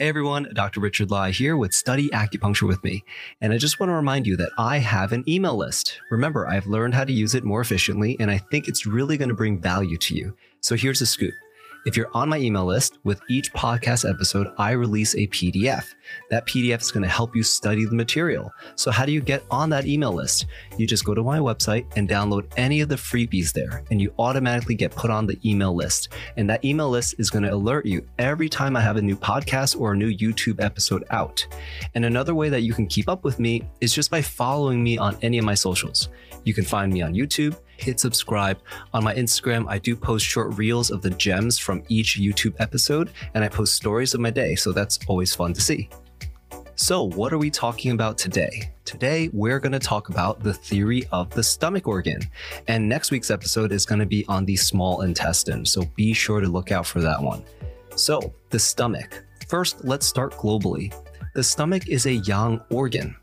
Hey everyone, Dr. Richard Lai here with Study Acupuncture with me. And I just want to remind you that I have an email list. Remember, I've learned how to use it more efficiently, and I think it's really going to bring value to you. So here's the scoop. If you're on my email list, with each podcast episode, I release a PDF. That PDF is going to help you study the material. So, how do you get on that email list? You just go to my website and download any of the freebies there, and you automatically get put on the email list. And that email list is going to alert you every time I have a new podcast or a new YouTube episode out. And another way that you can keep up with me is just by following me on any of my socials. You can find me on YouTube hit subscribe. On my Instagram, I do post short reels of the gems from each YouTube episode, and I post stories of my day, so that's always fun to see. So, what are we talking about today? Today, we're going to talk about the theory of the stomach organ. And next week's episode is going to be on the small intestine. So, be sure to look out for that one. So, the stomach. First, let's start globally. The stomach is a yang organ.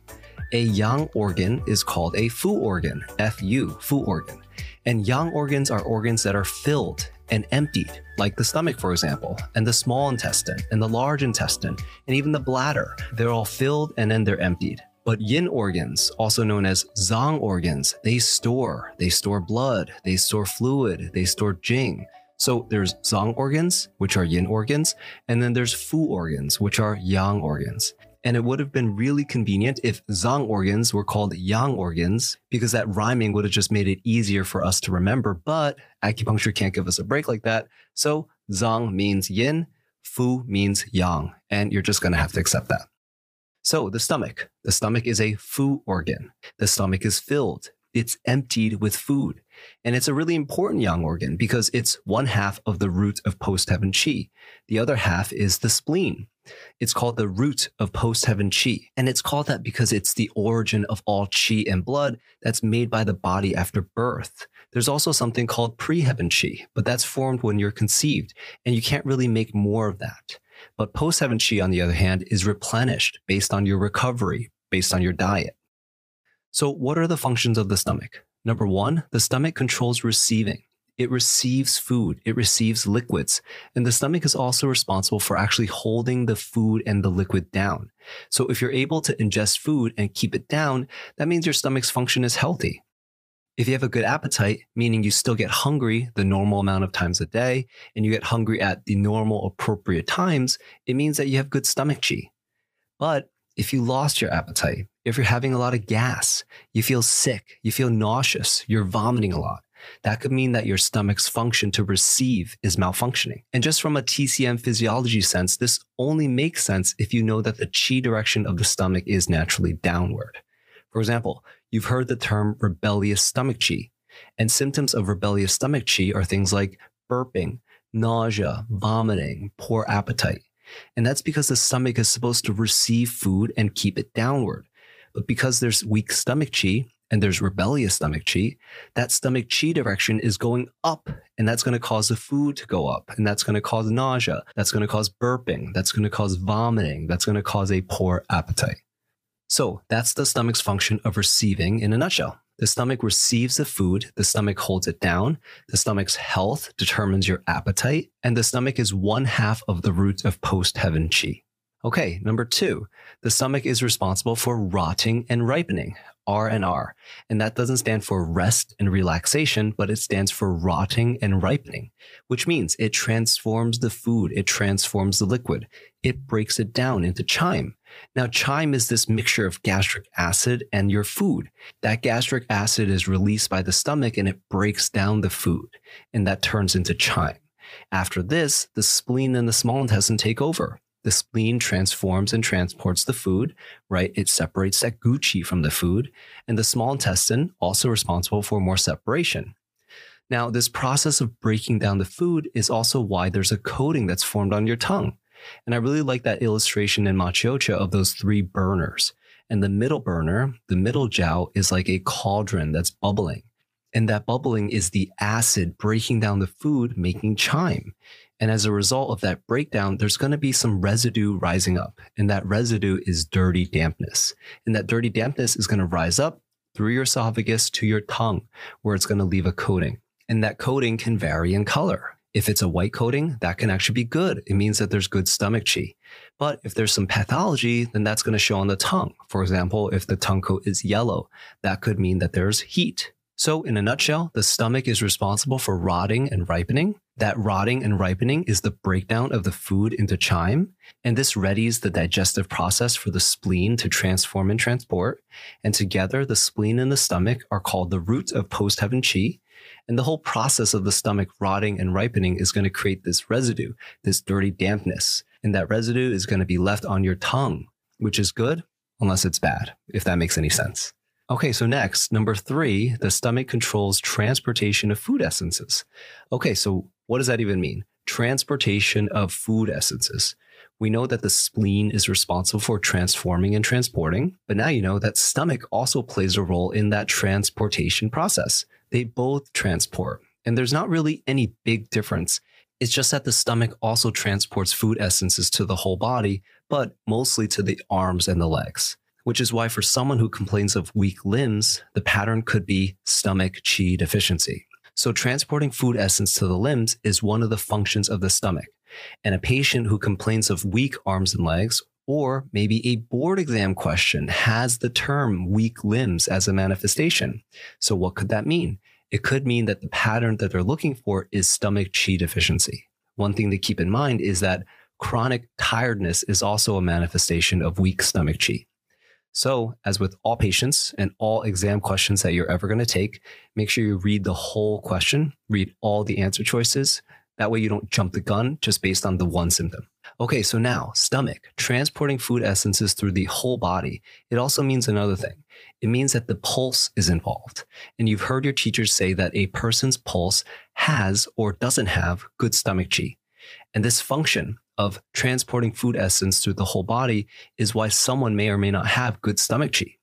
A yang organ is called a fu organ, Fu, fu organ. And yang organs are organs that are filled and emptied, like the stomach, for example, and the small intestine, and the large intestine, and even the bladder. They're all filled and then they're emptied. But yin organs, also known as zang organs, they store. They store blood, they store fluid, they store jing. So there's zang organs, which are yin organs, and then there's fu organs, which are yang organs. And it would have been really convenient if Zang organs were called Yang organs, because that rhyming would have just made it easier for us to remember. But acupuncture can't give us a break like that. So Zang means yin, Fu means yang, and you're just going to have to accept that. So the stomach. The stomach is a Fu organ. The stomach is filled. It's emptied with food. And it's a really important yang organ because it's one half of the root of post heaven chi. The other half is the spleen. It's called the root of post heaven chi. And it's called that because it's the origin of all chi and blood that's made by the body after birth. There's also something called pre heaven chi, but that's formed when you're conceived, and you can't really make more of that. But post heaven chi, on the other hand, is replenished based on your recovery, based on your diet. So, what are the functions of the stomach? Number one, the stomach controls receiving. It receives food, it receives liquids, and the stomach is also responsible for actually holding the food and the liquid down. So if you're able to ingest food and keep it down, that means your stomach's function is healthy. If you have a good appetite, meaning you still get hungry the normal amount of times a day, and you get hungry at the normal appropriate times, it means that you have good stomach chi. But if you lost your appetite, if you're having a lot of gas, you feel sick, you feel nauseous, you're vomiting a lot, that could mean that your stomach's function to receive is malfunctioning. And just from a TCM physiology sense, this only makes sense if you know that the chi direction of the stomach is naturally downward. For example, you've heard the term rebellious stomach chi, and symptoms of rebellious stomach chi are things like burping, nausea, vomiting, poor appetite. And that's because the stomach is supposed to receive food and keep it downward. But because there's weak stomach chi, and there's rebellious stomach chi, that stomach chi direction is going up. And that's going to cause the food to go up. And that's going to cause nausea. That's going to cause burping. That's going to cause vomiting. That's going to cause a poor appetite. So that's the stomach's function of receiving in a nutshell. The stomach receives the food, the stomach holds it down, the stomach's health determines your appetite, and the stomach is one half of the root of post heaven chi. Okay, number two, the stomach is responsible for rotting and ripening, R and R. And that doesn't stand for rest and relaxation, but it stands for rotting and ripening, which means it transforms the food. It transforms the liquid. It breaks it down into chyme. Now, chyme is this mixture of gastric acid and your food. That gastric acid is released by the stomach and it breaks down the food and that turns into chyme. After this, the spleen and the small intestine take over the spleen transforms and transports the food, right? It separates that gu qi from the food, and the small intestine also responsible for more separation. Now, this process of breaking down the food is also why there's a coating that's formed on your tongue. And I really like that illustration in Maciocia of those three burners. And the middle burner, the middle jiao, is like a cauldron that's bubbling. And that bubbling is the acid breaking down the food, making chyme. And as a result of that breakdown, there's going to be some residue rising up. And that residue is dirty dampness. And that dirty dampness is going to rise up through your esophagus to your tongue, where it's going to leave a coating. And that coating can vary in color. If it's a white coating, that can actually be good. It means that there's good stomach chi. But if there's some pathology, then that's going to show on the tongue. For example, if the tongue coat is yellow, that could mean that there's heat. So, in a nutshell, the stomach is responsible for rotting and ripening. That rotting and ripening is the breakdown of the food into chyme, and this readies the digestive process for the spleen to transform and transport. And together, the spleen and the stomach are called the root of post heaven chi. And the whole process of the stomach rotting and ripening is going to create this residue, this dirty dampness. And that residue is going to be left on your tongue, which is good unless it's bad, if that makes any sense. Okay, so next, number three, the stomach controls transportation of food essences. Okay, so what does that even mean? Transportation of food essences. We know that the spleen is responsible for transforming and transporting, but now you know that stomach also plays a role in that transportation process. They both transport, and there's not really any big difference. It's just that the stomach also transports food essences to the whole body, but mostly to the arms and the legs which is why for someone who complains of weak limbs, the pattern could be stomach qi deficiency. So transporting food essence to the limbs is one of the functions of the stomach. And a patient who complains of weak arms and legs, or maybe a board exam question has the term weak limbs as a manifestation. So what could that mean? It could mean that the pattern that they're looking for is stomach qi deficiency. One thing to keep in mind is that chronic tiredness is also a manifestation of weak stomach qi. So, as with all patients and all exam questions that you're ever going to take, make sure you read the whole question, read all the answer choices. That way, you don't jump the gun just based on the one symptom. Okay, so now stomach, transporting food essences through the whole body. It also means another thing. It means that the pulse is involved. And you've heard your teachers say that a person's pulse has or doesn't have good stomach chi. And this function of transporting food essence through the whole body is why someone may or may not have good stomach qi,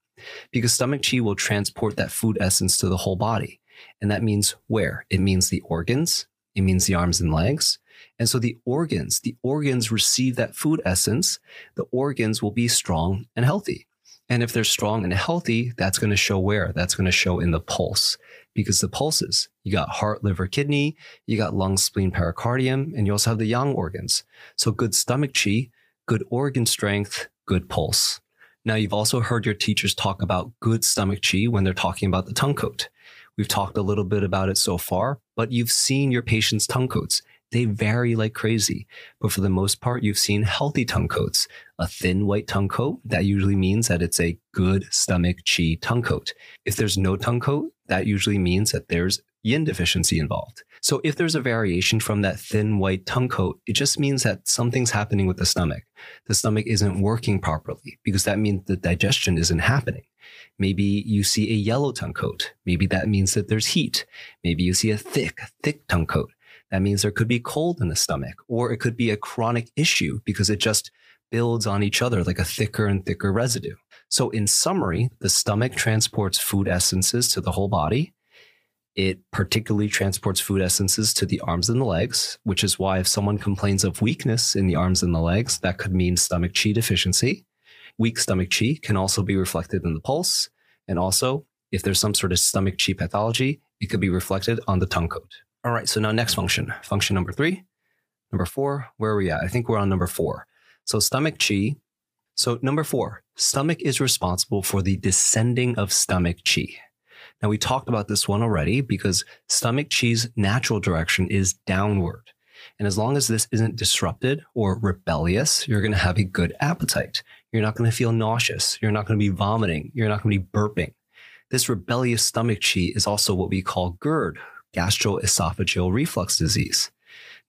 Because stomach qi will transport that food essence to the whole body. And that means where? It means the organs, it means the arms and legs. And so the organs, the organs receive that food essence, the organs will be strong and healthy. And if they're strong and healthy, that's going to show where? That's going to show in the pulse because the pulses, you got heart, liver, kidney, you got lung, spleen, pericardium, and you also have the yang organs. So good stomach qi, good organ strength, good pulse. Now, you've also heard your teachers talk about good stomach qi when they're talking about the tongue coat. We've talked a little bit about it so far, but you've seen your patient's tongue coats. They vary like crazy, but for the most part, you've seen healthy tongue coats. A thin white tongue coat, that usually means that it's a good stomach chi tongue coat. If there's no tongue coat, that usually means that there's yin deficiency involved. So if there's a variation from that thin white tongue coat, it just means that something's happening with the stomach. The stomach isn't working properly because that means the digestion isn't happening. Maybe you see a yellow tongue coat. Maybe that means that there's heat. Maybe you see a thick, thick tongue coat. That means there could be cold in the stomach, or it could be a chronic issue because it just builds on each other like a thicker and thicker residue. So, in summary, the stomach transports food essences to the whole body. It particularly transports food essences to the arms and the legs, which is why if someone complains of weakness in the arms and the legs, that could mean stomach chi deficiency. Weak stomach chi can also be reflected in the pulse. And also, if there's some sort of stomach chi pathology, it could be reflected on the tongue coat. All right, so now next function, function number three. Number four, where are we at? I think we're on number four. So stomach chi. So number four, stomach is responsible for the descending of stomach chi. Now we talked about this one already because stomach chi's natural direction is downward. And as long as this isn't disrupted or rebellious, you're going to have a good appetite. You're not going to feel nauseous. You're not going to be vomiting. You're not going to be burping. This rebellious stomach chi is also what we call GERD, gastroesophageal reflux disease.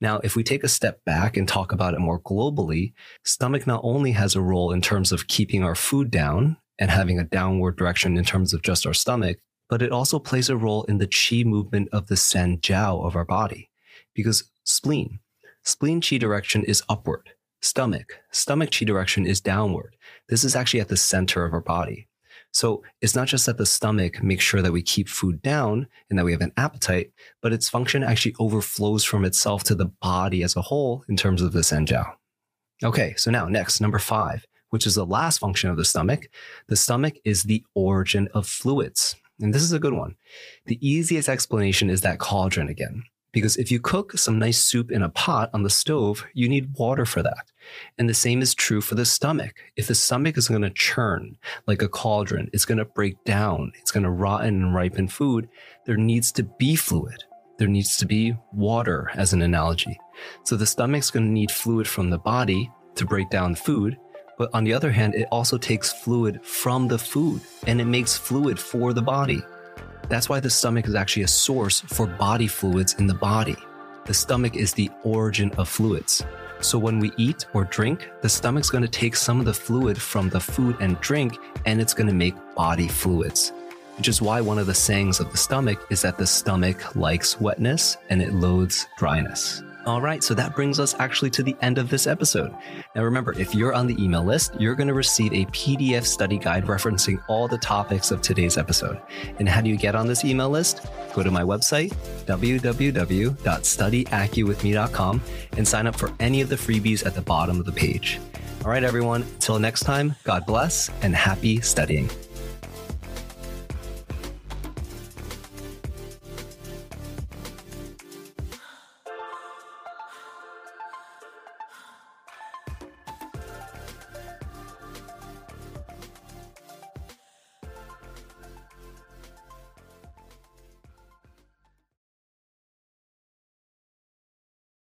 Now, if we take a step back and talk about it more globally, stomach not only has a role in terms of keeping our food down and having a downward direction in terms of just our stomach, but it also plays a role in the qi movement of the san jiao of our body. Because spleen, spleen qi direction is upward. Stomach, stomach qi direction is downward. This is actually at the center of our body. So it's not just that the stomach makes sure that we keep food down and that we have an appetite, but its function actually overflows from itself to the body as a whole in terms of the sanjiao. Okay, so now next, number five, which is the last function of the stomach. The stomach is the origin of fluids. And this is a good one. The easiest explanation is that cauldron again Because if you cook some nice soup in a pot on the stove, you need water for that. And the same is true for the stomach. If the stomach is going to churn like a cauldron, it's going to break down, it's going to rotten and ripen food, there needs to be fluid. There needs to be water, as an analogy. So the stomach's going to need fluid from the body to break down food. But on the other hand, it also takes fluid from the food and it makes fluid for the body. That's why the stomach is actually a source for body fluids in the body. The stomach is the origin of fluids. So when we eat or drink, the stomach's going to take some of the fluid from the food and drink and it's going to make body fluids. Which is why one of the sayings of the stomach is that the stomach likes wetness and it loathes dryness. All right, so that brings us actually to the end of this episode. Now, remember, if you're on the email list, you're going to receive a PDF study guide referencing all the topics of today's episode. And how do you get on this email list? Go to my website, www.studyacuwithme.com, and sign up for any of the freebies at the bottom of the page. All right, everyone, until next time, God bless and happy studying.